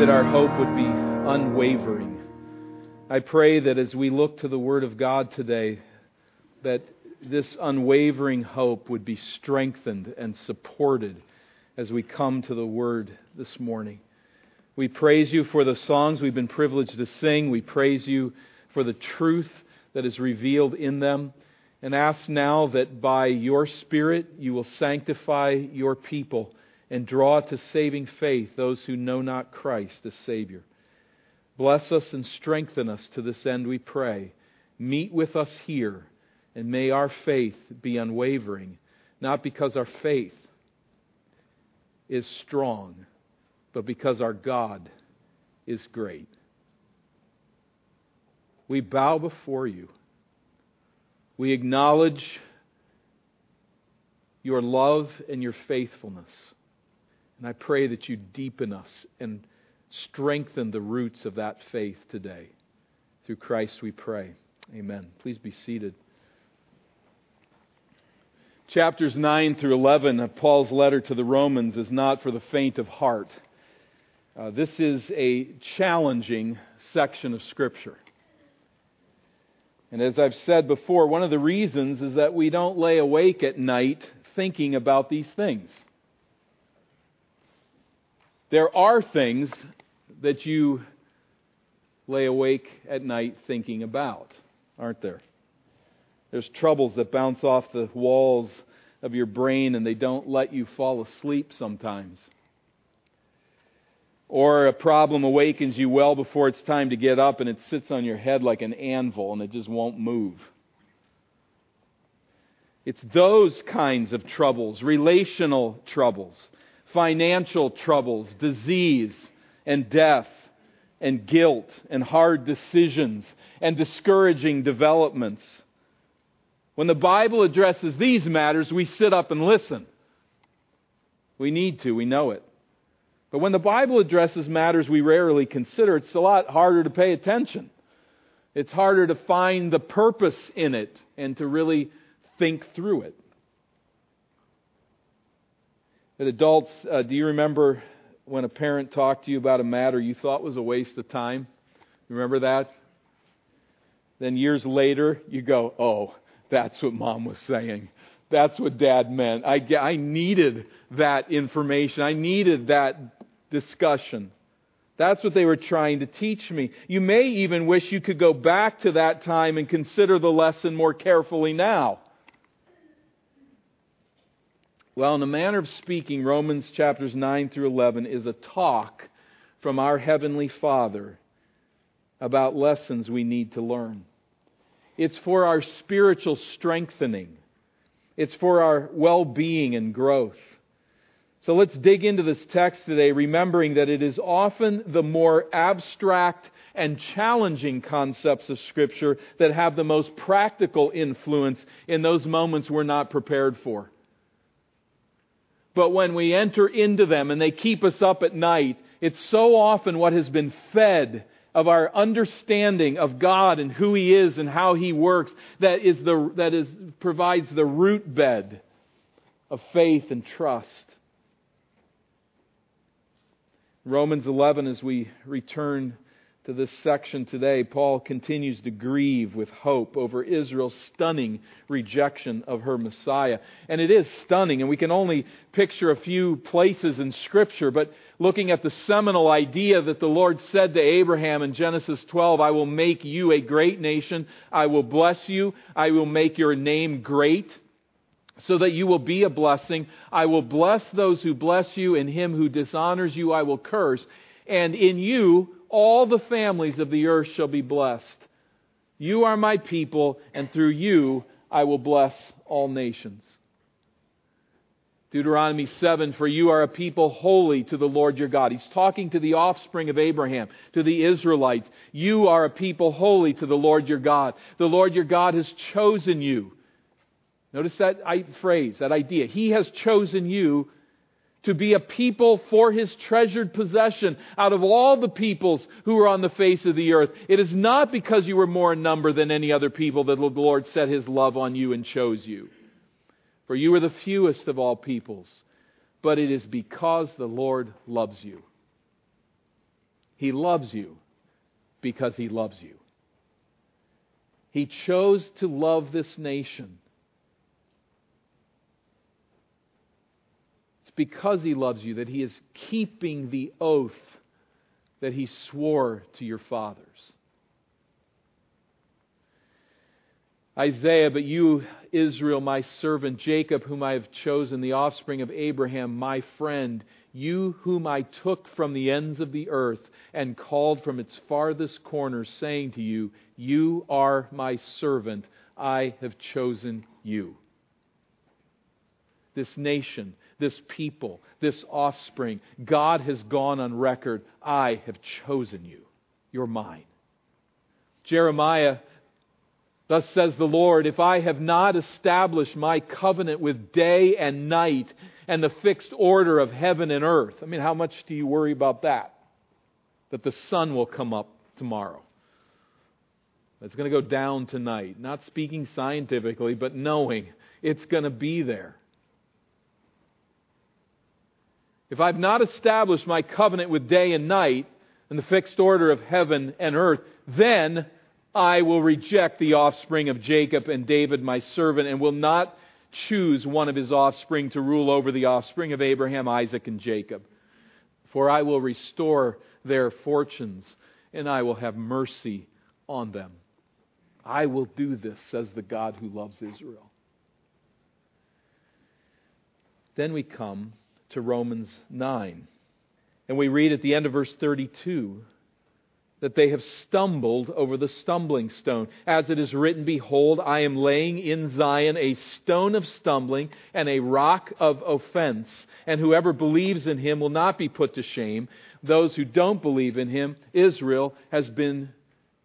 that our hope would be unwavering. I pray that as we look to the Word of God today, that this unwavering hope would be strengthened and supported as we come to the Word this morning. We praise you for the songs we've been privileged to sing. We praise you for the truth that is revealed in them. And ask now that by your Spirit you will sanctify your people and draw to saving faith those who know not Christ as Savior. Bless us and strengthen us to this end, we pray. Meet with us here, and may our faith be unwavering, not because our faith is strong, but because our God is great. We bow before you. We acknowledge your love and your faithfulness. And I pray that you deepen us and strengthen the roots of that faith today. Through Christ we pray. Amen. Please be seated. Chapters 9 through 11 of Paul's letter to the Romans is not for the faint of heart. Uh, this is a challenging section of Scripture. And as I've said before, one of the reasons is that we don't lay awake at night thinking about these things. There are things that you lay awake at night thinking about, aren't there? There's troubles that bounce off the walls of your brain and they don't let you fall asleep sometimes. Or a problem awakens you well before it's time to get up and it sits on your head like an anvil and it just won't move. It's those kinds of troubles, relational troubles, financial troubles, disease and death and guilt and hard decisions and discouraging developments. When the Bible addresses these matters, we sit up and listen. We need to, we know it. But when the Bible addresses matters we rarely consider, it's a lot harder to pay attention. It's harder to find the purpose in it and to really think through it. But adults, uh, do you remember when a parent talked to you about a matter you thought was a waste of time? Remember that? Then years later, you go, oh, that's what mom was saying. That's what dad meant. I, I needed that information. I needed that discussion. That's what they were trying to teach me. You may even wish you could go back to that time and consider the lesson more carefully now. Well, in a manner of speaking, Romans chapters 9 through 11 is a talk from our Heavenly Father about lessons we need to learn. It's for our spiritual strengthening, it's for our well being and growth. So let's dig into this text today, remembering that it is often the more abstract and challenging concepts of Scripture that have the most practical influence in those moments we're not prepared for. But when we enter into them and they keep us up at night, it's so often what has been fed of our understanding of God and who He is and how He works that is the, that is, provides the root bed of faith and trust. Romans 11, as we return to this section today, Paul continues to grieve with hope over Israel's stunning rejection of her Messiah. And it is stunning, and we can only picture a few places in Scripture, but looking at the seminal idea that the Lord said to Abraham in Genesis 12, I will make you a great nation, I will bless you, I will make your name great. So that you will be a blessing. I will bless those who bless you, and him who dishonors you I will curse. And in you all the families of the earth shall be blessed. You are my people, and through you I will bless all nations. Deuteronomy 7, for you are a people holy to the Lord your God. He's talking to the offspring of Abraham, to the Israelites. You are a people holy to the Lord your God. The Lord your God has chosen you. Notice that phrase, that idea. He has chosen you to be a people for his treasured possession out of all the peoples who are on the face of the earth. It is not because you were more in number than any other people that the Lord set his love on you and chose you. For you are the fewest of all peoples, but it is because the Lord loves you. He loves you because He loves you. He chose to love this nation. It's because He loves you that He is keeping the oath that He swore to your fathers. Isaiah, but you, Israel, my servant, Jacob, whom I have chosen, the offspring of Abraham, my friend, you whom I took from the ends of the earth and called from its farthest corners, saying to you, You are my servant, I have chosen you. This nation, this people, this offspring, God has gone on record, I have chosen you. You're mine. Jeremiah Thus says the Lord, if I have not established my covenant with day and night and the fixed order of heaven and earth, I mean, how much do you worry about that? That the sun will come up tomorrow. It's going to go down tonight. Not speaking scientifically, but knowing it's going to be there. If I've not established my covenant with day and night and the fixed order of heaven and earth, then I will reject the offspring of Jacob and David, my servant, and will not choose one of his offspring to rule over the offspring of Abraham, Isaac, and Jacob. For I will restore their fortunes, and I will have mercy on them. I will do this, says the God who loves Israel. Then we come to Romans 9. And we read at the end of verse 32 that they have stumbled over the stumbling stone. As it is written, Behold, I am laying in Zion a stone of stumbling and a rock of offense, and whoever believes in him will not be put to shame. Those who don't believe in him, Israel has been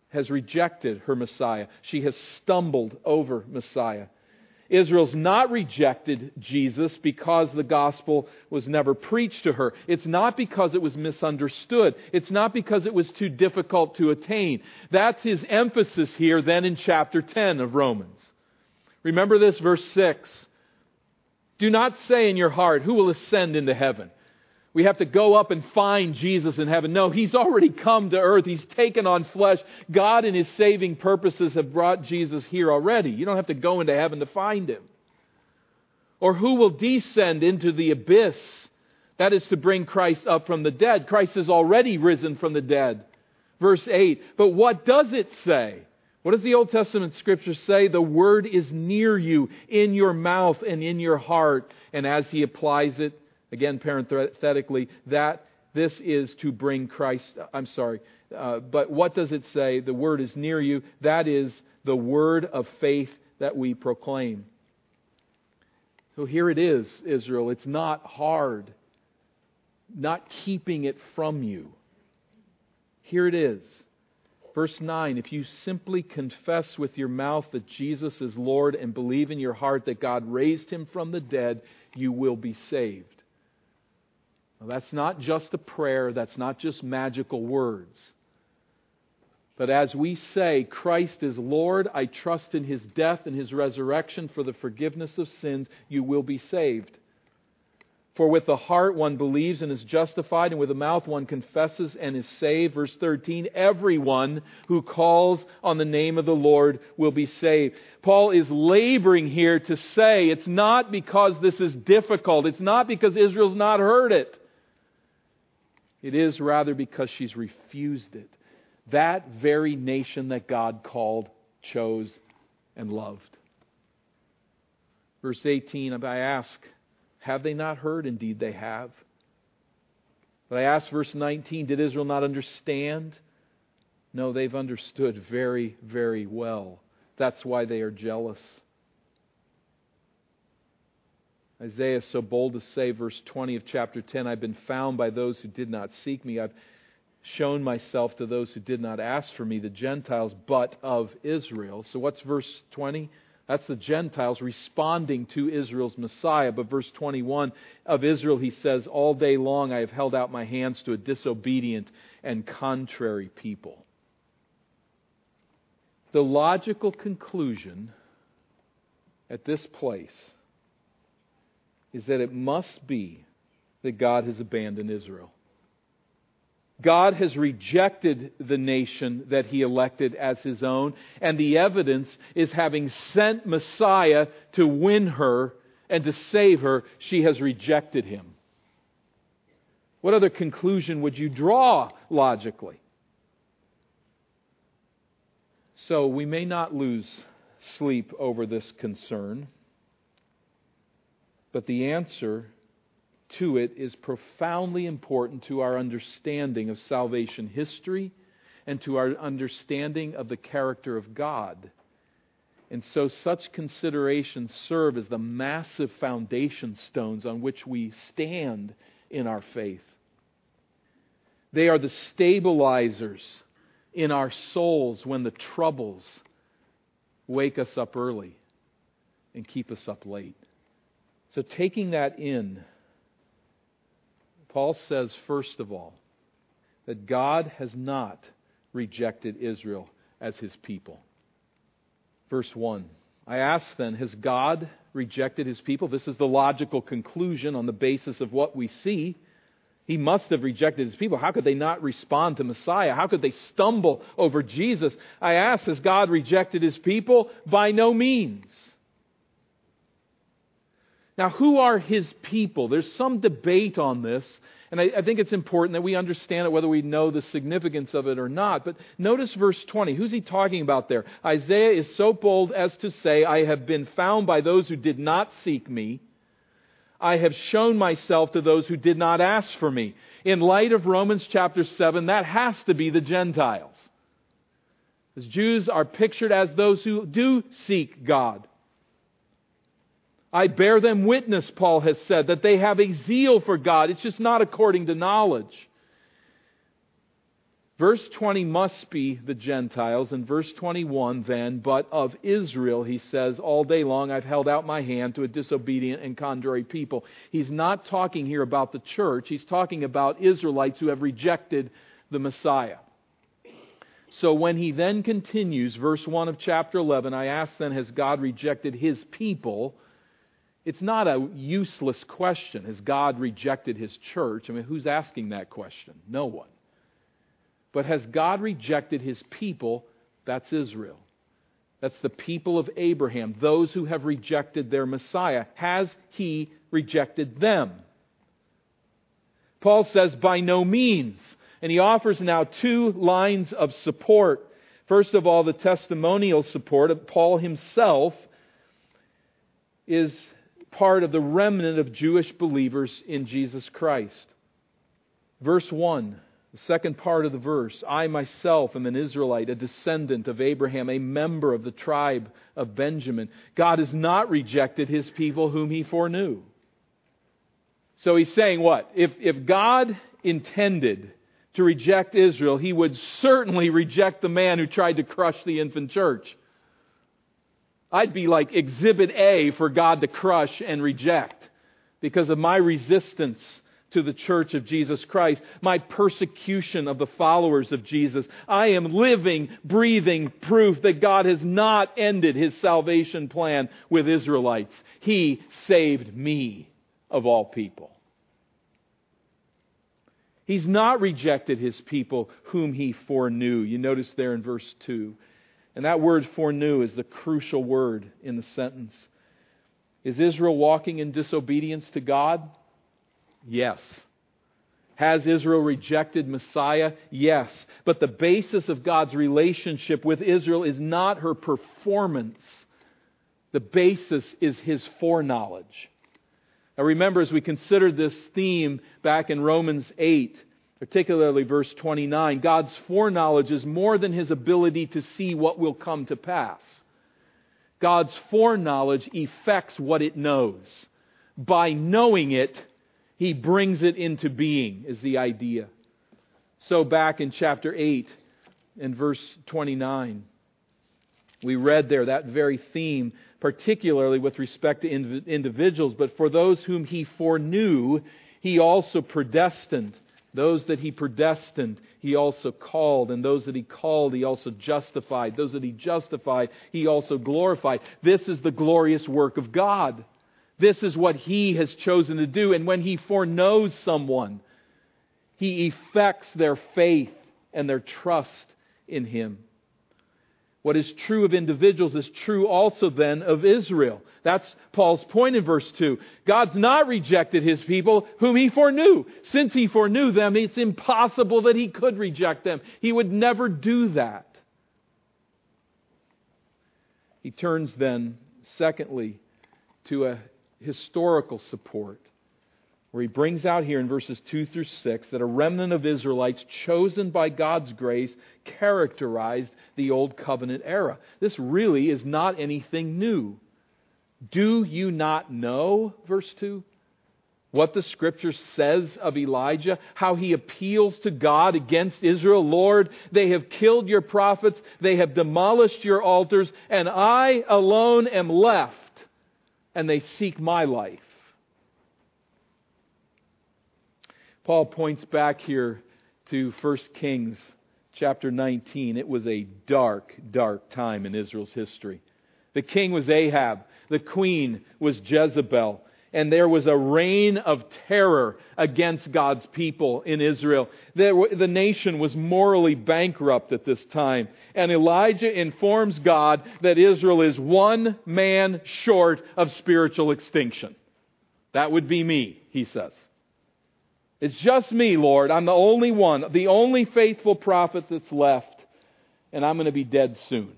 has rejected her Messiah. She has stumbled over Messiah. Israel's not rejected Jesus because the gospel was never preached to her. It's not because it was misunderstood. It's not because it was too difficult to attain. That's his emphasis here then in chapter 10 of Romans. Remember this, verse 6. Do not say in your heart, Who will ascend into heaven? We have to go up and find Jesus in heaven. No, He's already come to earth. He's taken on flesh. God, in His saving purposes, have brought Jesus here already. You don't have to go into heaven to find Him. Or who will descend into the abyss? That is to bring Christ up from the dead. Christ has already risen from the dead. Verse 8. But what does it say? What does the Old Testament scripture say? The word is near you, in your mouth and in your heart. And as he applies it, Again, parenthetically, that this is to bring Christ. I'm sorry. Uh, but what does it say? The word is near you. That is the word of faith that we proclaim. So here it is, Israel. It's not hard, not keeping it from you. Here it is. Verse 9 If you simply confess with your mouth that Jesus is Lord and believe in your heart that God raised him from the dead, you will be saved. Now, that's not just a prayer, that's not just magical words. But as we say, Christ is Lord, I trust in his death and his resurrection for the forgiveness of sins, you will be saved. For with the heart one believes and is justified, and with the mouth one confesses and is saved. Verse 13 Everyone who calls on the name of the Lord will be saved. Paul is laboring here to say it's not because this is difficult, it's not because Israel's not heard it. It is rather because she's refused it. That very nation that God called, chose, and loved. Verse 18, I ask, have they not heard? Indeed, they have. But I ask, verse 19, did Israel not understand? No, they've understood very, very well. That's why they are jealous. Isaiah is so bold to say, verse 20 of chapter 10 I've been found by those who did not seek me. I've shown myself to those who did not ask for me, the Gentiles, but of Israel. So what's verse 20? That's the Gentiles responding to Israel's Messiah. But verse 21 of Israel, he says, All day long I have held out my hands to a disobedient and contrary people. The logical conclusion at this place is that it must be that God has abandoned Israel. God has rejected the nation that he elected as his own, and the evidence is having sent Messiah to win her and to save her, she has rejected him. What other conclusion would you draw logically? So we may not lose sleep over this concern, but the answer to it is profoundly important to our understanding of salvation history and to our understanding of the character of God. And so, such considerations serve as the massive foundation stones on which we stand in our faith. They are the stabilizers in our souls when the troubles wake us up early and keep us up late. So, taking that in, Paul says, first of all, that God has not rejected Israel as his people. Verse 1. I ask then, has God rejected his people? This is the logical conclusion on the basis of what we see. He must have rejected his people. How could they not respond to Messiah? How could they stumble over Jesus? I ask, has God rejected his people? By no means. Now, who are his people? There's some debate on this, and I, I, think it's important that we understand it whether we know the significance of it or not. But notice verse 20. Who's he talking about there? Isaiah is so bold as to say, I have been found by those who did not seek me. I have shown myself to those who did not ask for me. In light of Romans chapter 7, that has to be the Gentiles. As Jews are pictured as those who do seek God. I bear them witness, Paul has said, that they have a zeal for God. It's just not according to knowledge. Verse 20 must be the Gentiles, and verse 21 then, but of Israel, he says, all day long I've held out my hand to a disobedient and contrary people. He's not talking here about the church, he's talking about Israelites who have rejected the Messiah. So when he then continues, verse 1 of chapter 11, I ask then, has God rejected his people? It's not a useless question. Has God rejected his church? I mean, who's asking that question? No one. But has God rejected his people? That's Israel. That's the people of Abraham, those who have rejected their Messiah. Has he rejected them? Paul says, by no means. And he offers now two lines of support. First of all, the testimonial support of Paul himself is part of the remnant of Jewish believers in Jesus Christ. Verse 1, the second part of the verse I myself am an Israelite, a descendant of Abraham, a member of the tribe of Benjamin. God has not rejected his people whom he foreknew. So he's saying what? If, if God intended to reject Israel, he would certainly reject the man who tried to crush the infant church. I'd be like exhibit A for God to crush and reject because of my resistance to the church of Jesus Christ, my persecution of the followers of Jesus. I am living, breathing proof that God has not ended his salvation plan with Israelites. He saved me of all people. He's not rejected his people whom he foreknew. You notice there in verse 2. And that word foreknew is the crucial word in the sentence. Is Israel walking in disobedience to God? Yes. Has Israel rejected Messiah? Yes. But the basis of God's relationship with Israel is not her performance. The basis is his foreknowledge. Now remember, as we considered this theme back in Romans 8, particularly verse 29, God's foreknowledge is more than his ability to see what will come to pass. God's foreknowledge effects what it knows. By knowing it, he brings it into being, is the idea. So, back in chapter 8 and verse 29, we read there that very theme, particularly with respect to individuals, but for those whom he foreknew, he also predestined those that he predestined, he also called. And those that he called, he also justified. Those that he justified, he also glorified. This is the glorious work of God. This is what he has chosen to do. And when he foreknows someone, He effects their faith and their trust in Him. What is true of individuals is true also then of Israel. That's Paul's point in verse 2. God's not rejected his people whom he foreknew. Since he foreknew them, it's impossible that he could reject them. He would never do that. He turns then, secondly, to a historical support where he brings out here in verses 2 through 6 that a remnant of Israelites chosen by God's grace characterized the Old Covenant era. This really is not anything new. Do you not know, verse 2, what the scripture says of Elijah, how he appeals to God against Israel? Lord, they have killed your prophets, they have demolished your altars, and I alone am left, and they seek my life. Paul points back here to 1 Kings chapter 19. It was a dark, dark time in Israel's history. The king was Ahab, the queen was Jezebel, and there was a reign of terror against God's people in Israel. The nation was morally bankrupt at this time. And Elijah informs God that Israel is one man short of spiritual extinction. That would be me, he says. It's just me, Lord. I'm the only one, the only faithful prophet that's left, and I'm going to be dead soon.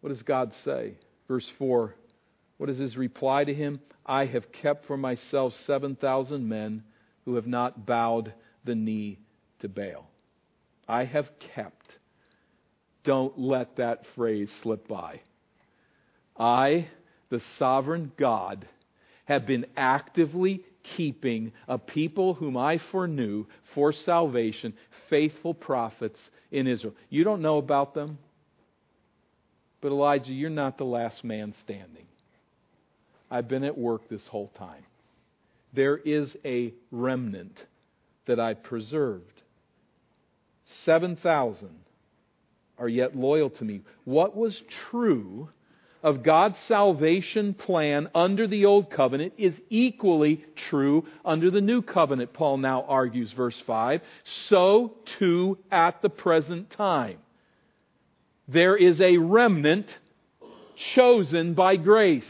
What does God say? Verse 4. What is his reply to him? I have kept for myself 7,000 men who have not bowed the knee to Baal. I have kept. Don't let that phrase slip by. I, the sovereign God, have been actively keeping a people whom I foreknew for salvation, faithful prophets in Israel. You don't know about them, but Elijah, you're not the last man standing. I've been at work this whole time. There is a remnant that I preserved. 7,000 are yet loyal to me. What was true of God's salvation plan under the Old Covenant is equally true under the New Covenant, Paul now argues, verse 5. So too at the present time. There is a remnant chosen by grace.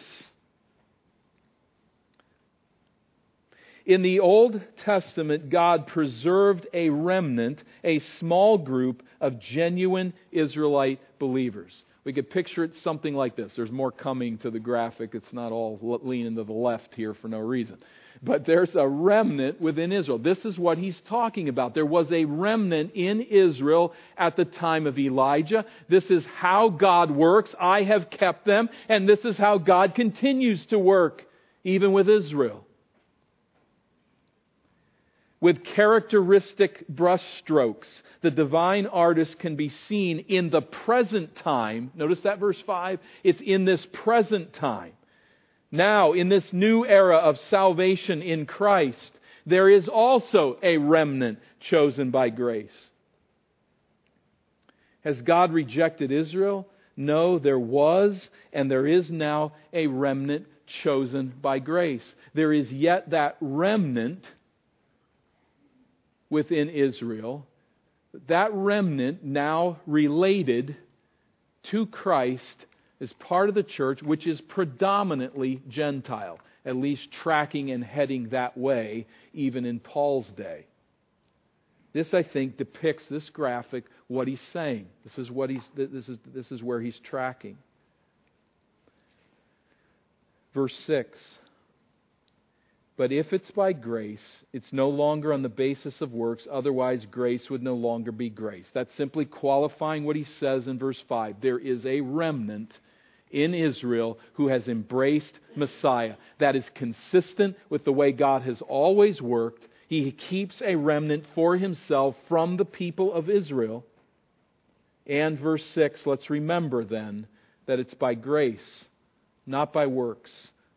In the Old Testament, God preserved a remnant, a small group of genuine Israelite believers. We could picture it something like this. There's more coming to the graphic. It's not all leaning to the left here for no reason. But there's a remnant within Israel. This is what he's talking about. There was a remnant in Israel at the time of Elijah. This is how God works. I have kept them. And this is how God continues to work, even with Israel with characteristic brushstrokes. The divine artist can be seen in the present time. Notice that verse 5? It's in this present time. Now, in this new era of salvation in Christ, there is also a remnant chosen by grace. Has God rejected Israel? No, there was and there is now a remnant chosen by grace. There is yet that remnant within Israel, that remnant now related to Christ is part of the church which is predominantly Gentile, at least tracking and heading that way even in Paul's day. This, I think, depicts this graphic what he's saying. This is what he's this is this is where he's tracking. Verse 6 but if it's by grace, it's no longer on the basis of works, otherwise, grace would no longer be grace. That's simply qualifying what he says in verse 5. There is a remnant in Israel who has embraced Messiah. That is consistent with the way God has always worked. He keeps a remnant for himself from the people of Israel. And verse 6, let's remember then that it's by grace, not by works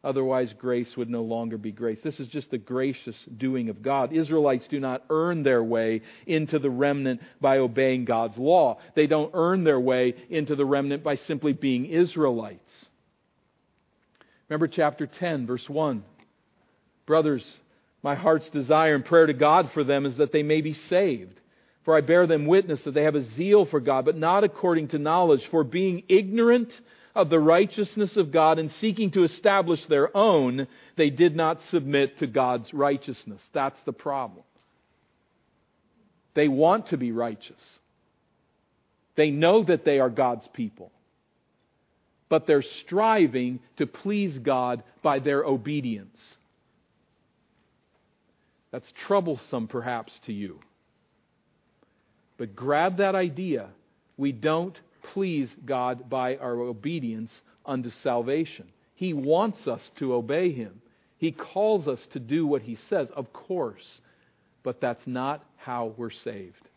Otherwise, grace would no longer be grace. This is just the gracious doing of God. Israelites do not earn their way into the remnant by obeying God's law. They don't earn their way into the remnant by simply being Israelites. Remember chapter 10, verse 1. Brothers, My heart's desire and prayer to God for them is that they may be saved. For I bear them witness that they have a zeal for God, but not according to knowledge. For being ignorant of the righteousness of God and seeking to establish their own, they did not submit to God's righteousness. That's the problem. They want to be righteous. They know that they are God's people. But they're striving to please God by their obedience. That's troublesome, perhaps, to you. But grab that idea. We don't please God by our obedience unto salvation. He wants us to obey Him. He calls us to do what He says, of course, but that's not how we're saved.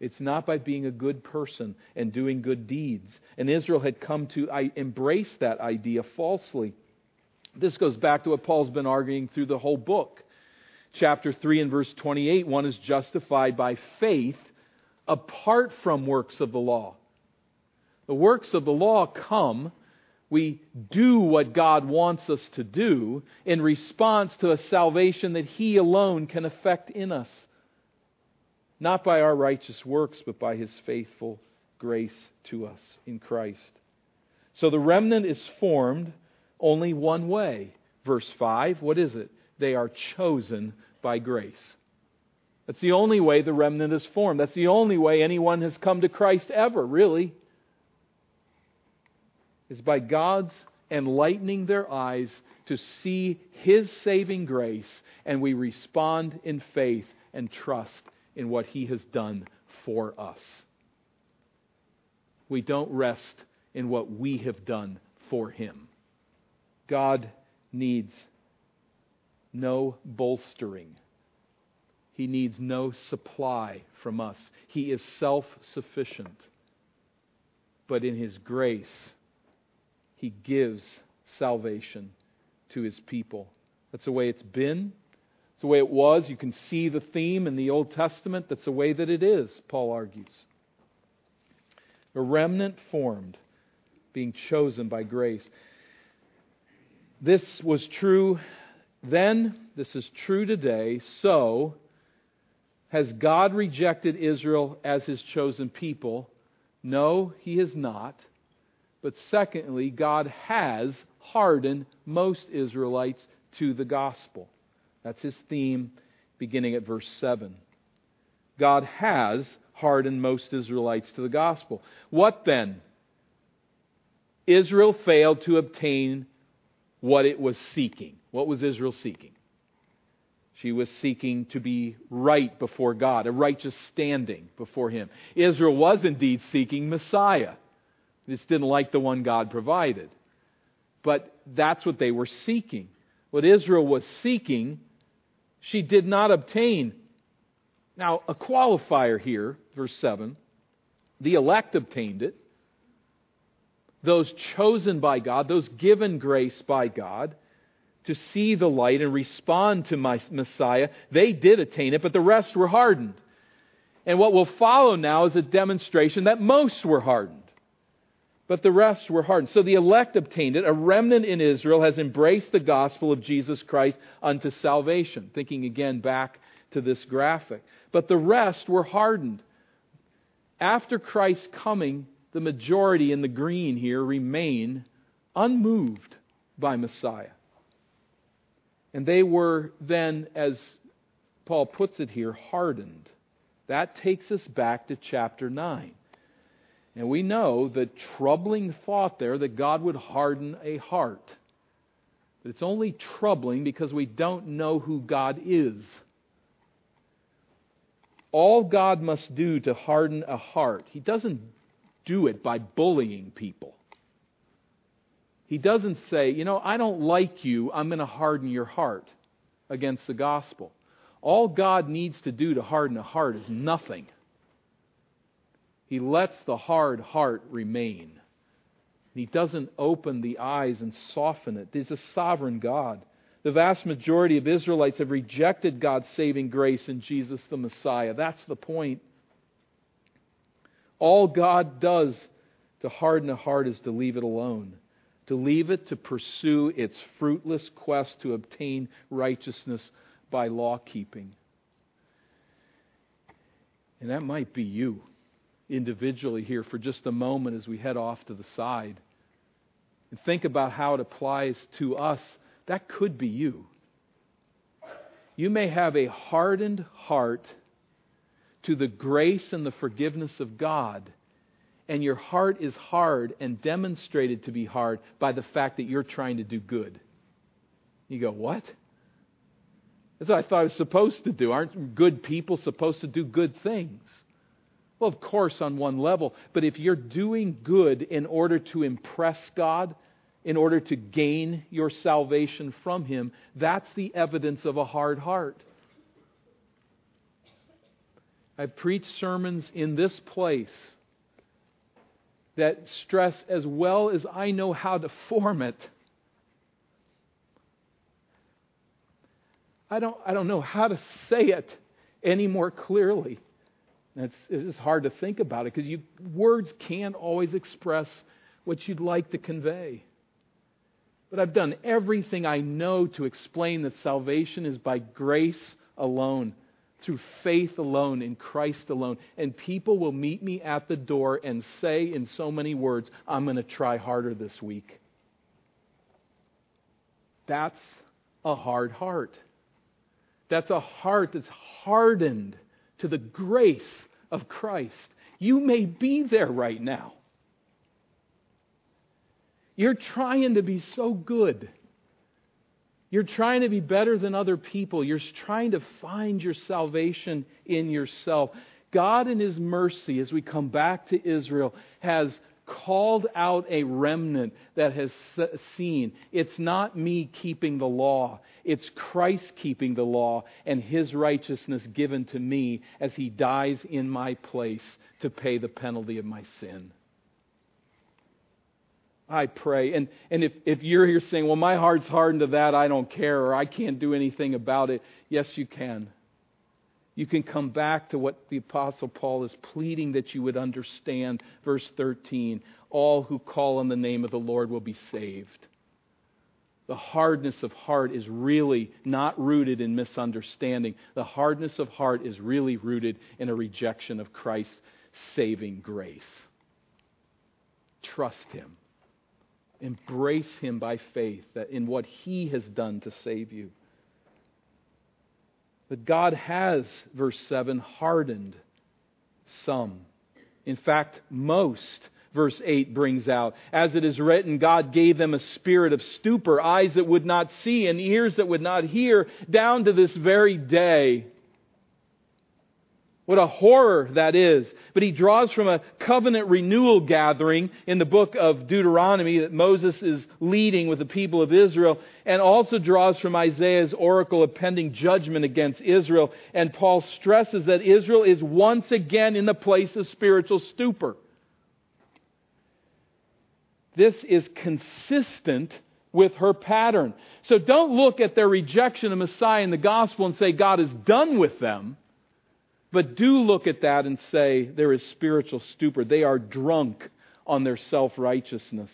It's not by being a good person and doing good deeds. And Israel had come to embrace that idea falsely. This goes back to what Paul's been arguing through the whole book. Chapter 3 and verse 28 one is justified by faith apart from works of the law. The works of the law come, we do what God wants us to do in response to a salvation that He alone can effect in us. Not by our righteous works, but by His faithful grace to us in Christ. So the remnant is formed only one way. Verse 5, what is it? They are chosen by grace. That's the only way the remnant is formed. That's the only way anyone has come to Christ ever, really. Is by God's enlightening their eyes to see His saving grace, and we respond in faith and trust in what He has done for us. We don't rest in what we have done for Him. God needs no bolstering he needs no supply from us. He is self sufficient. But in His grace, He gives salvation to His people. That's the way it's been. It's the way it was. You can see the theme in the Old Testament. That's the way that it is, Paul argues. A remnant formed, being chosen by grace. This was true then, this is true today. So, has God rejected Israel as his chosen people? No, he has not. But secondly, God has hardened most Israelites to the gospel. That's his theme beginning at verse 7. God has hardened most Israelites to the gospel. What then? Israel failed to obtain what it was seeking. What was Israel seeking? She was seeking to be right before God, a righteous standing before Him. Israel was indeed seeking Messiah. They just didn't like the one God provided. But that's what they were seeking. What Israel was seeking, she did not obtain. Now, a qualifier here, verse 7 the elect obtained it. Those chosen by God, those given grace by God, to see the light and respond to my Messiah, they did attain it, but the rest were hardened. And what will follow now is a demonstration that most were hardened, but the rest were hardened. So the elect obtained it. A remnant in Israel has embraced the gospel of Jesus Christ unto salvation. Thinking again back to this graphic. But the rest were hardened. After Christ's coming, the majority in the green here remain unmoved by Messiah. And they were then, as Paul puts it here, hardened. That takes us back to chapter 9. And we know the troubling thought there that God would harden a heart. But it's only troubling because we don't know who God is. All God must do to harden a heart, He doesn't do it by bullying people. He doesn't say, you know, I don't like you, I'm going to harden your heart against the gospel. All God needs to do to harden a heart is nothing. He lets the hard heart remain. He doesn't open the eyes and soften it. He's a sovereign God. The vast majority of Israelites have rejected God's saving grace in Jesus the Messiah. That's the point. All God does to harden a heart is to leave it alone to leave it to pursue its fruitless quest to obtain righteousness by law keeping. And that might be you individually here for just a moment as we head off to the side. And think about how it applies to us. That could be you. You may have a hardened heart to the grace and the forgiveness of God, and your heart is hard and demonstrated to be hard by the fact that you're trying to do good. You go, What? That's what I thought I was supposed to do. Aren't good people supposed to do good things? Well, of course, on one level. But if you're doing good in order to impress God, in order to gain your salvation from Him, that's the evidence of a hard heart. I've preached sermons in this place that stress, as well as I know how to form it, I don't, I don't know how to say it any more clearly. It's, it's hard to think about it because words can't always express what you'd like to convey. But I've done everything I know to explain that salvation is by grace alone, through faith alone, in Christ alone. And people will meet me at the door and say in so many words, I'm going to try harder this week. That's a hard heart. That's a heart that's hardened to the grace of Christ. You may be there right now. You're trying to be so good. You're trying to be better than other people. You're trying to find your salvation in yourself. God, in His mercy, as we come back to Israel, has called out a remnant that has seen. It's not me keeping the law, it's Christ keeping the law and his righteousness given to me as he dies in my place to pay the penalty of my sin. I pray. And, and if, if you're here saying, well, my heart's hardened to that, I don't care, or I can't do anything about it, yes, you can you can come back to what the Apostle Paul is pleading that you would understand. Verse 13 All who call on the name of the Lord will be saved. The hardness of heart is really not rooted in misunderstanding. The hardness of heart is really rooted in a rejection of Christ's saving grace. Trust Him. Embrace Him by faith that in what He has done to save you. But God has, verse 7, hardened some. In fact, most, verse 8 brings out. As it is written, God gave them a spirit of stupor, eyes that would not see and ears that would not hear, down to this very day. What a horror that is. But he draws from a covenant renewal gathering in the book of Deuteronomy that Moses is leading with the people of Israel, and also draws from Isaiah's oracle of pending judgment against Israel. And Paul stresses that Israel is once again in the place of spiritual stupor. This is consistent with her pattern. So don't look at their rejection of Messiah in the gospel and say God is done with them. But do look at that and say there is spiritual stupor. They are drunk on their self righteousness.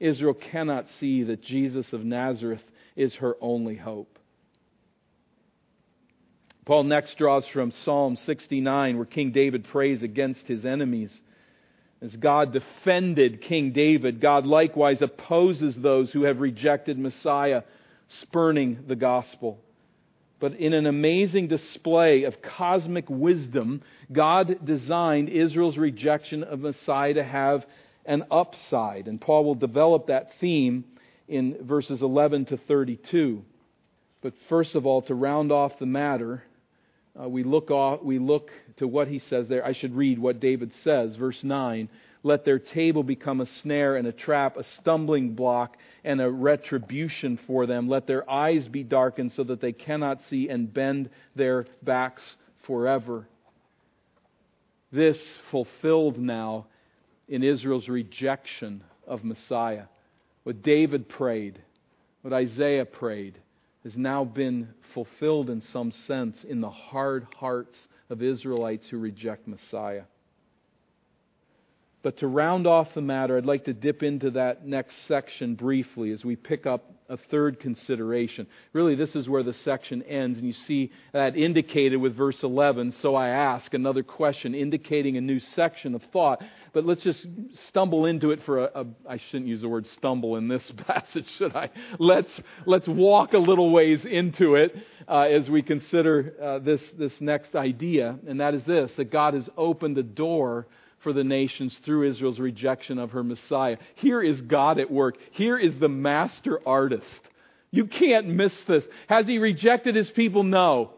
Israel cannot see that Jesus of Nazareth is her only hope. Paul next draws from Psalm 69, where King David prays against his enemies. As God defended King David, God likewise opposes those who have rejected Messiah, spurning the gospel. But in an amazing display of cosmic wisdom, God designed Israel's rejection of Messiah to have an upside. And Paul will develop that theme in verses 11 to 32. But first of all, to round off the matter, uh, we, look off, we look to what he says there. I should read what David says, verse 9. Let their table become a snare and a trap, a stumbling block and a retribution for them. Let their eyes be darkened so that they cannot see and bend their backs forever. This fulfilled now in Israel's rejection of Messiah. What David prayed, what Isaiah prayed, has now been fulfilled in some sense in the hard hearts of Israelites who reject Messiah. But to round off the matter, I'd like to dip into that next section briefly as we pick up a third consideration. Really, this is where the section ends, and you see that indicated with verse 11. So I ask another question, indicating a new section of thought. But let's just stumble into it for a. a I shouldn't use the word stumble in this passage, should I? Let's, let's walk a little ways into it uh, as we consider uh, this, this next idea, and that is this that God has opened a door for the nations through Israel's rejection of her Messiah. Here is God at work. Here is the master artist. You can't miss this. Has he rejected his people? No.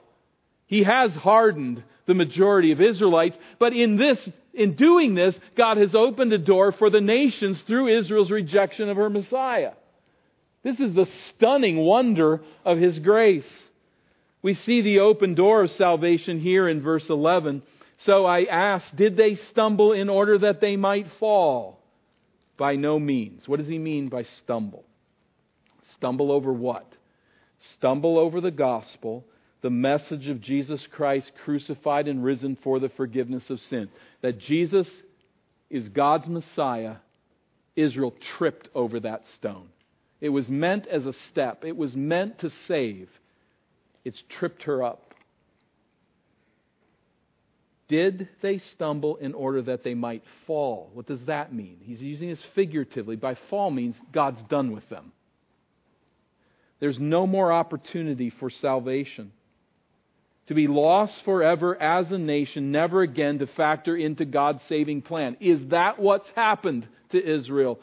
He has hardened the majority of Israelites, but in this in doing this, God has opened a door for the nations through Israel's rejection of her Messiah. This is the stunning wonder of his grace. We see the open door of salvation here in verse 11 so I ask, did they stumble in order that they might fall? By no means. What does he mean by stumble? Stumble over what? Stumble over the gospel, the message of Jesus Christ crucified and risen for the forgiveness of sin. That Jesus is God's Messiah, Israel tripped over that stone. It was meant as a step, it was meant to save. It's tripped her up. Did they stumble in order that they might fall? What does that mean? He's using this figuratively. By fall means God's done with them. There's no more opportunity for salvation. To be lost forever as a nation, never again to factor into God's saving plan. Is that what's happened to Israel?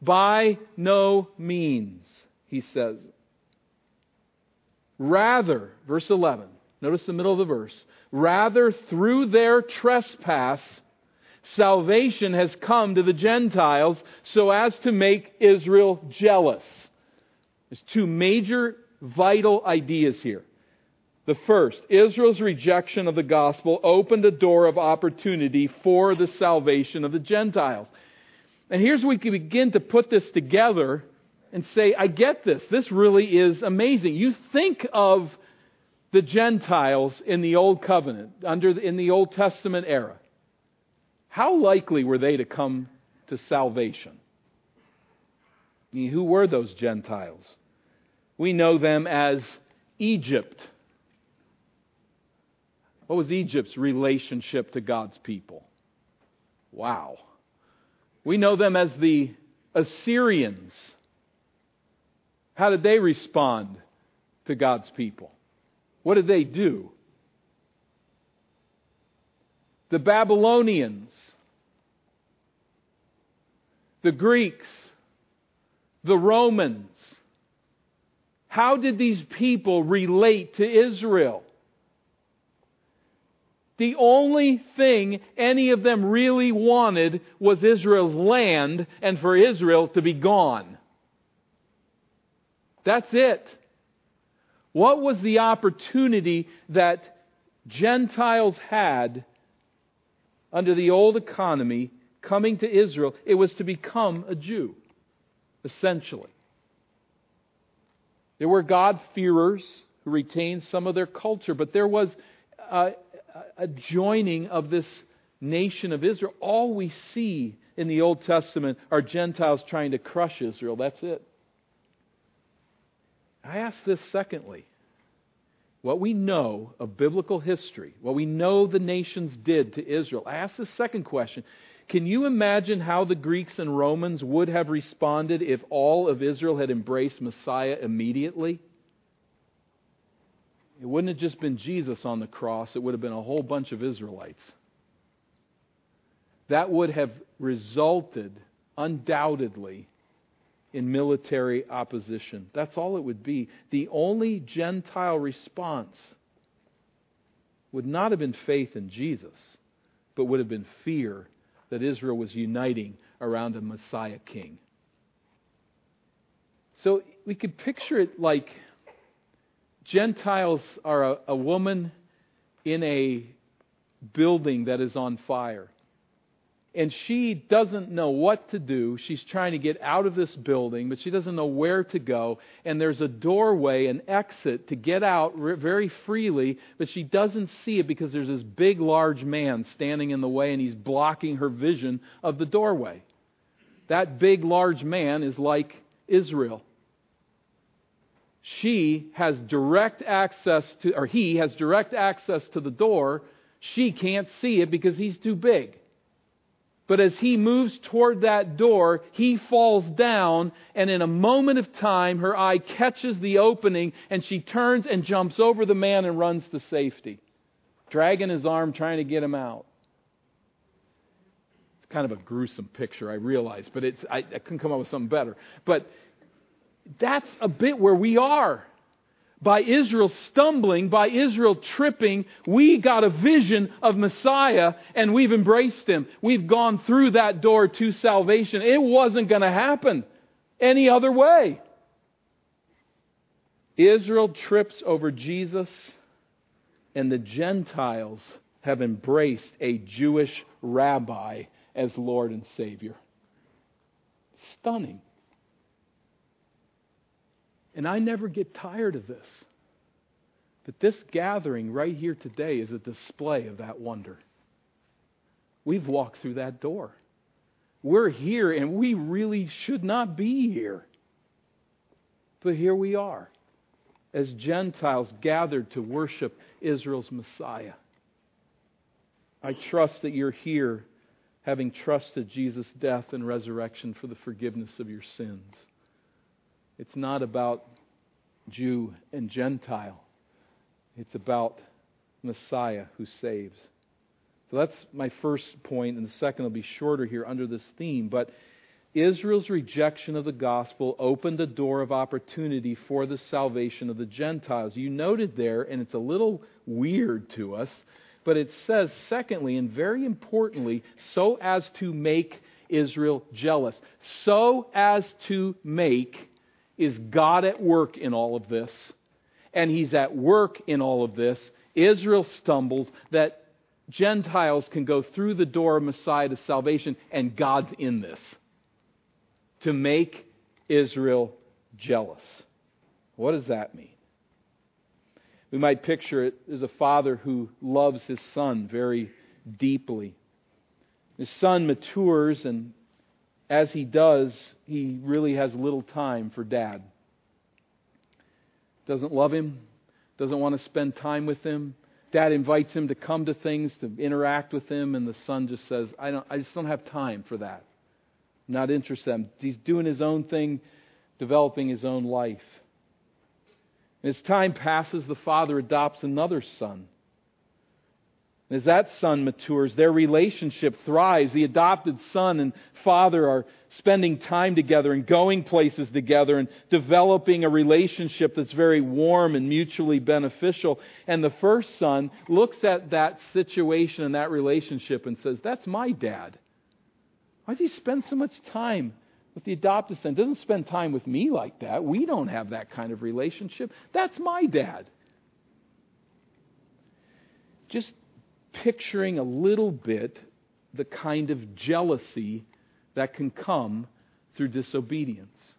By no means, he says. Rather, verse 11, notice the middle of the verse. Rather, through their trespass, salvation has come to the Gentiles so as to make Israel jealous. There's two major vital ideas here. The first, Israel's rejection of the gospel opened a door of opportunity for the salvation of the Gentiles. And here's where we can begin to put this together and say, I get this. This really is amazing. You think of the Gentiles in the Old Covenant, under the, in the Old Testament era, how likely were they to come to salvation? I mean, who were those Gentiles? We know them as Egypt. What was Egypt's relationship to God's people? Wow. We know them as the Assyrians. How did they respond to God's people? What did they do? The Babylonians, the Greeks, the Romans. How did these people relate to Israel? The only thing any of them really wanted was Israel's land and for Israel to be gone. That's it. What was the opportunity that Gentiles had under the old economy coming to Israel? It was to become a Jew, essentially. There were God-fearers who retained some of their culture, but there was a, a joining of this nation of Israel. All we see in the Old Testament are Gentiles trying to crush Israel. That's it. I ask this secondly. What we know of biblical history, what we know the nations did to Israel, I ask the second question. Can you imagine how the Greeks and Romans would have responded if all of Israel had embraced Messiah immediately? It wouldn't have just been Jesus on the cross, it would have been a whole bunch of Israelites. That would have resulted, undoubtedly, in military opposition. That's all it would be. The only Gentile response would not have been faith in Jesus, but would have been fear that Israel was uniting around a Messiah king. So we could picture it like Gentiles are a, a woman in a building that is on fire and she doesn't know what to do. She's trying to get out of this building, but she doesn't know where to go. And there's a doorway, an exit to get out very freely, but she doesn't see it because there's this big, large man standing in the way, and he's blocking her vision of the doorway. That big, large man is like Israel. She has direct access to, or he has direct access to the door. She can't see it because he's too big. But as he moves toward that door, he falls down, and in a moment of time, her eye catches the opening, and she turns and jumps over the man and runs to safety, dragging his arm, trying to get him out. It's kind of a gruesome picture, I realize, but it's, I, I couldn't come up with something better. But that's a bit where we are by Israel stumbling, by Israel tripping, we got a vision of Messiah and we've embraced him. We've gone through that door to salvation. It wasn't going to happen any other way. Israel trips over Jesus, and the Gentiles have embraced a Jewish rabbi as Lord and Savior. Stunning. And I never get tired of this. But this gathering right here today is a display of that wonder. We've walked through that door. We're here, and we really should not be here. But here we are, as Gentiles gathered to worship Israel's Messiah. I trust that you're here having trusted Jesus' death and resurrection for the forgiveness of your sins. It's not about Jew and Gentile, it's about Messiah who saves. So that's my first point, and the second will be shorter here under this theme. But Israel's rejection of the gospel opened a door of opportunity for the salvation of the Gentiles. You noted there, and it's a little weird to us, but it says, secondly, and very importantly, so as to make Israel jealous. So as to make is God at work in all of this. And He's at work in all of this. Israel stumbles that Gentiles can go through the door of Messiah to salvation, and God's in this to make Israel jealous. What does that mean? We might picture it as a father who loves his son very deeply. His son matures and as he does, he really has little time for dad. Doesn't love him, doesn't want to spend time with him. Dad invites him to come to things, to interact with him, and the son just says, I, don't, I just don't have time for that. Not interested. He's doing his own thing, developing his own life. And as time passes, the father adopts another son. As that son matures, their relationship thrives. The adopted son and father are spending time together and going places together and developing a relationship that's very warm and mutually beneficial. And the first son looks at that situation and that relationship and says, That's my dad. Why does he spend so much time with the adopted son? Doesn't spend time with me like that. We don't have that kind of relationship. That's my dad. Just picturing a little bit the kind of jealousy that can come through disobedience.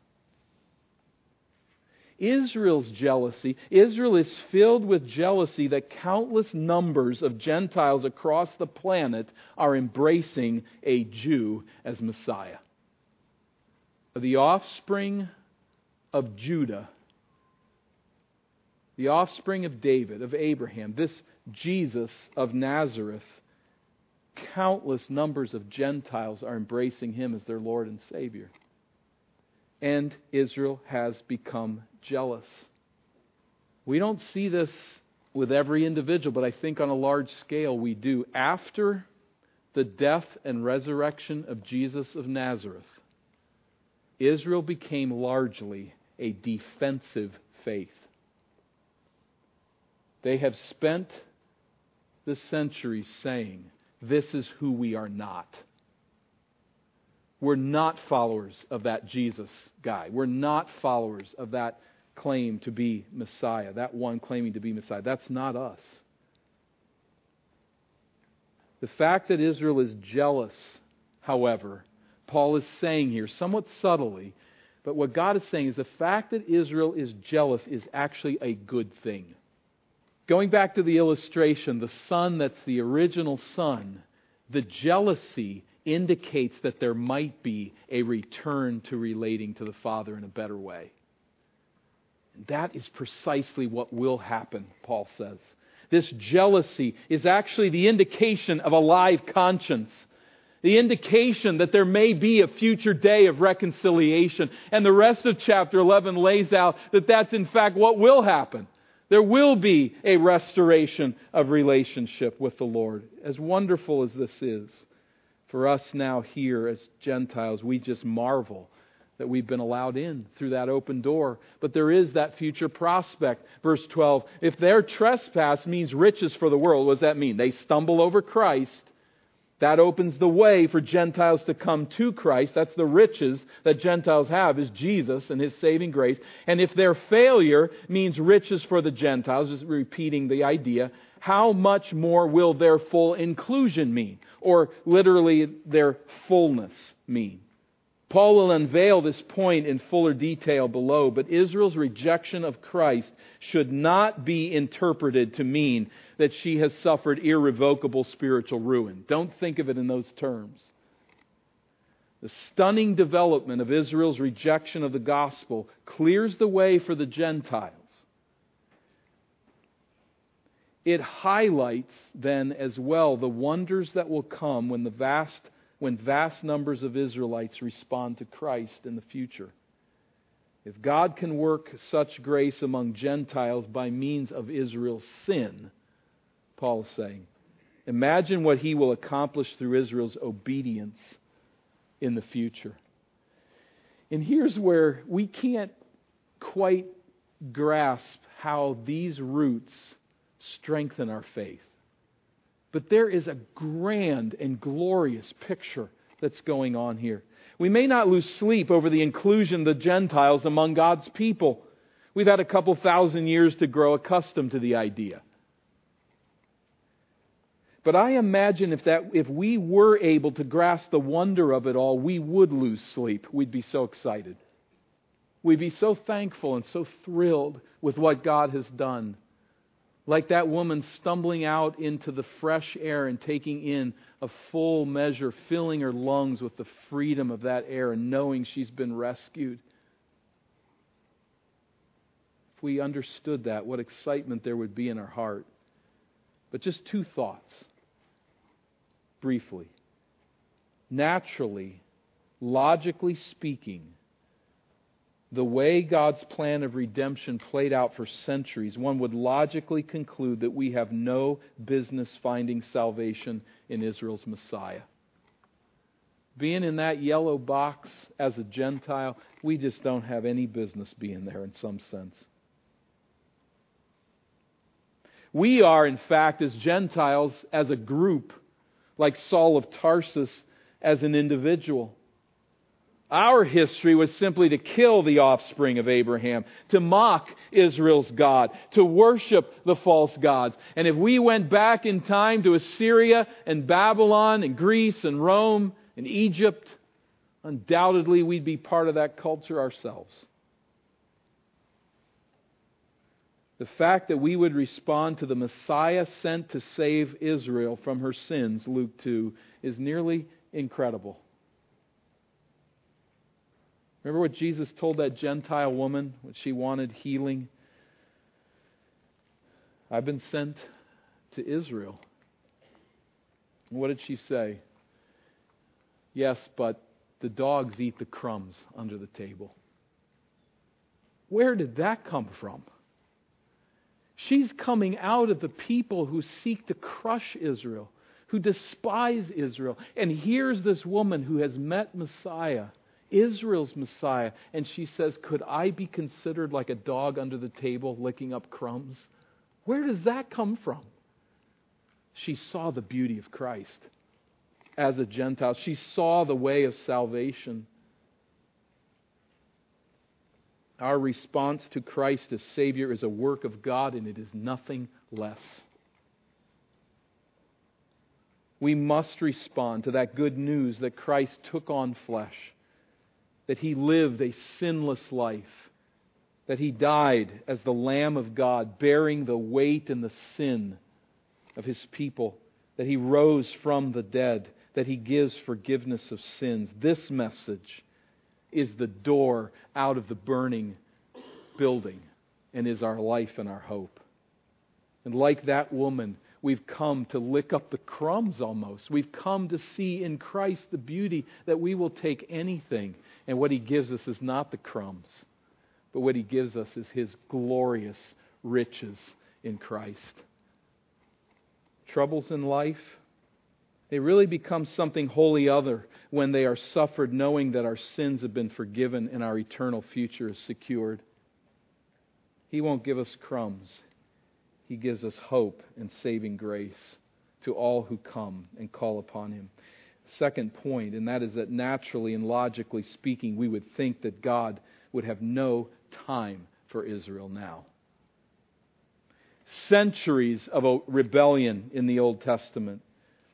Israel's jealousy, Israel is filled with jealousy that countless numbers of Gentiles across the planet are embracing a Jew as Messiah. The offspring of Judah, the offspring of David, of Abraham, this Jesus of Nazareth, countless numbers of Gentiles are embracing him as their Lord and Savior. And Israel has become jealous. We don't see this with every individual, but I think on a large scale we do. After the death and resurrection of Jesus of Nazareth, Israel became largely a defensive faith. They have spent the centuries saying, This is who we are not. We're not followers of that Jesus guy. We're not followers of that claim to be Messiah, that one claiming to be Messiah. That's not us. The fact that Israel is jealous however, Paul is saying here, somewhat subtly, but what God is saying is the fact that Israel is jealous is actually a good thing. Going back to the illustration, the son that's the original son, the jealousy indicates that there might be a return to relating to the father in a better way. That is precisely what will happen, Paul says. This jealousy is actually the indication of a live conscience the indication that there may be a future day of reconciliation. And the rest of chapter 11 lays out that that's in fact what will happen. There will be a restoration of relationship with the Lord. As wonderful as this is, for us now here as Gentiles, we just marvel that we've been allowed in through that open door. But there is that future prospect. Verse 12 If their trespass means riches for the world, what does that mean? They stumble over Christ that opens the way for Gentiles to come to Christ. That's the riches that Gentiles have is Jesus and his saving grace. And if their failure means riches for the Gentiles, just repeating the idea, how much more will their full inclusion mean? Or literally their fullness mean? Paul will unveil this point in fuller detail below, but Israel's rejection of Christ should not be interpreted to mean that she has suffered irrevocable spiritual ruin. Don't think of it in those terms. The stunning development of Israel's rejection of the gospel clears the way for the Gentiles. It highlights then as well the wonders that will come when the vast when vast numbers of Israelites respond to Christ in the future. If God can work such grace among Gentiles by means of Israel's sin, Paul is saying. Imagine what he will accomplish through Israel's obedience in the future. And here's where we can't quite grasp how these roots strengthen our faith. But there is a grand and glorious picture that's going on here. We may not lose sleep over the inclusion of the Gentiles among God's people. We've had a couple thousand years to grow accustomed to the idea. But I imagine if, that, if we were able to grasp the wonder of it all, we would lose sleep. We'd be so excited. We'd be so thankful and so thrilled with what God has done. Like that woman stumbling out into the fresh air and taking in a full measure, filling her lungs with the freedom of that air and knowing she's been rescued. If we understood that, what excitement there would be in our heart. But just two thoughts briefly. Naturally, logically speaking, the way God's plan of redemption played out for centuries, one would logically conclude that we have no business finding salvation in Israel's Messiah. Being in that yellow box as a Gentile, we just don't have any business being there in some sense. We are, in fact, as Gentiles, as a group, like Saul of Tarsus as an individual. Our history was simply to kill the offspring of Abraham, to mock Israel's God, to worship the false gods. And if we went back in time to Assyria and Babylon and Greece and Rome and Egypt, undoubtedly we'd be part of that culture ourselves. The fact that we would respond to the Messiah sent to save Israel from her sins, Luke 2, is nearly incredible. Remember what Jesus told that Gentile woman when she wanted healing? I've been sent to Israel. what did she say? Yes, but the dogs eat the crumbs under the table. Where did that come from? She's coming out of the people who seek to crush Israel, who despise Israel. And here's this woman who has met Messiah, Israel's Messiah, and she says, Could I be considered like a dog under the table licking up crumbs? Where does that come from? She saw the beauty of Christ as a Gentile, she saw the way of salvation. Our response to Christ as Savior is a work of God, and it is nothing less. We must respond to that good news that Christ took on flesh, that he lived a sinless life, that he died as the Lamb of God, bearing the weight and the sin of his people, that he rose from the dead, that he gives forgiveness of sins. This message is the door out of the burning building and is our life and our hope. And like that woman, we've come to lick up the crumbs almost. We've come to see in Christ the beauty that we will take anything, and what He gives us is not the crumbs, but what He gives us is His glorious riches in Christ. Troubles in life, they really become something wholly other when they are suffered, knowing that our sins have been forgiven and our eternal future is secured. He won't give us crumbs. He gives us hope and saving grace to all who come and call upon Him. Second point, and that is that naturally and logically speaking, we would think that God would have no time for Israel now. Centuries of rebellion in the Old Testament.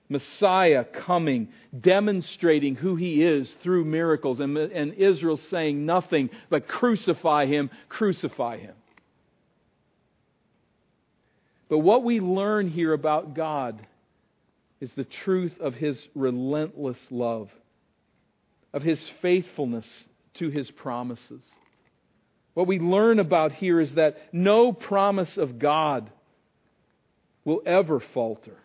Messiah coming, demonstrating who he is through miracles, and, and Israel saying nothing but crucify him, crucify him. But what we learn here about God is the truth of his relentless love, of his faithfulness to his promises. What we learn about here is that no promise of God will ever falter.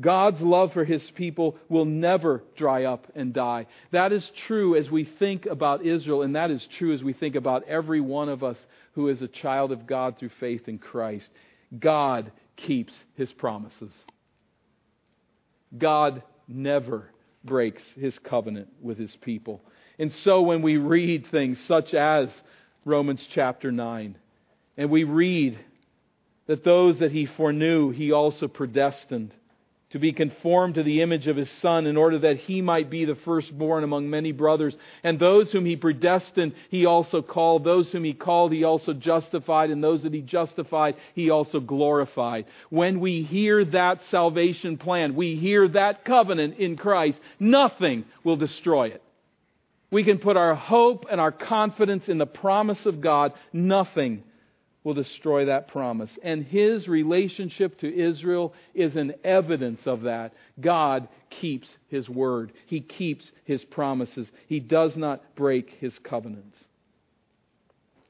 God's love for his people will never dry up and die. That is true as we think about Israel, and that is true as we think about every one of us who is a child of God through faith in Christ. God keeps his promises. God never breaks his covenant with his people. And so when we read things such as Romans chapter 9, and we read that those that he foreknew, he also predestined to be conformed to the image of his Son, in order that he might be the firstborn among many brothers. And those whom he predestined, he also called. Those whom he called, he also justified. And those that he justified, he also glorified. When we hear that salvation plan, we hear that covenant in Christ, nothing will destroy it. We can put our hope and our confidence in the promise of God. Nothing will destroy that promise. And his relationship to Israel is an evidence of that. God keeps his word, he keeps his promises, he does not break his covenants.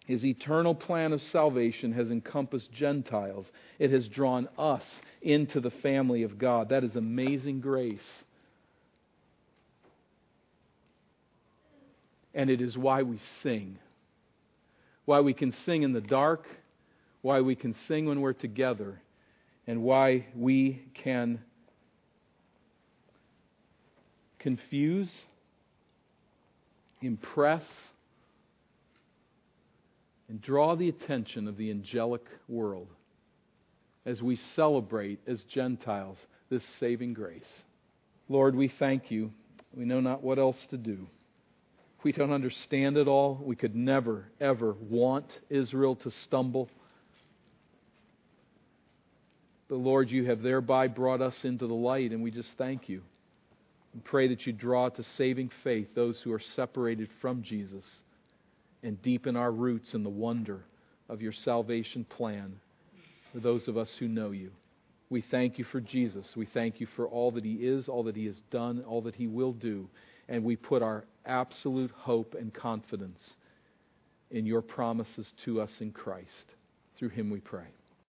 His eternal plan of salvation has encompassed Gentiles. It has drawn us into the family of God. That is amazing grace. And it is why we sing. Why we can sing in the dark why we can sing when we're together, and why we can confuse, impress, and draw the attention of the angelic world as we celebrate as Gentiles this saving grace. Lord, we thank you. We know not what else to do. We don't understand it all. We could never, ever want Israel to stumble. But Lord, you have thereby brought us into the light, and we just thank you. And pray that you draw to saving faith those who are separated from Jesus and deepen our roots in the wonder of your salvation plan for those of us who know you. We thank you for Jesus. We thank you for all that he is, all that he has done, all that he will do. And we put our absolute hope and confidence in your promises to us in Christ. Through him we pray.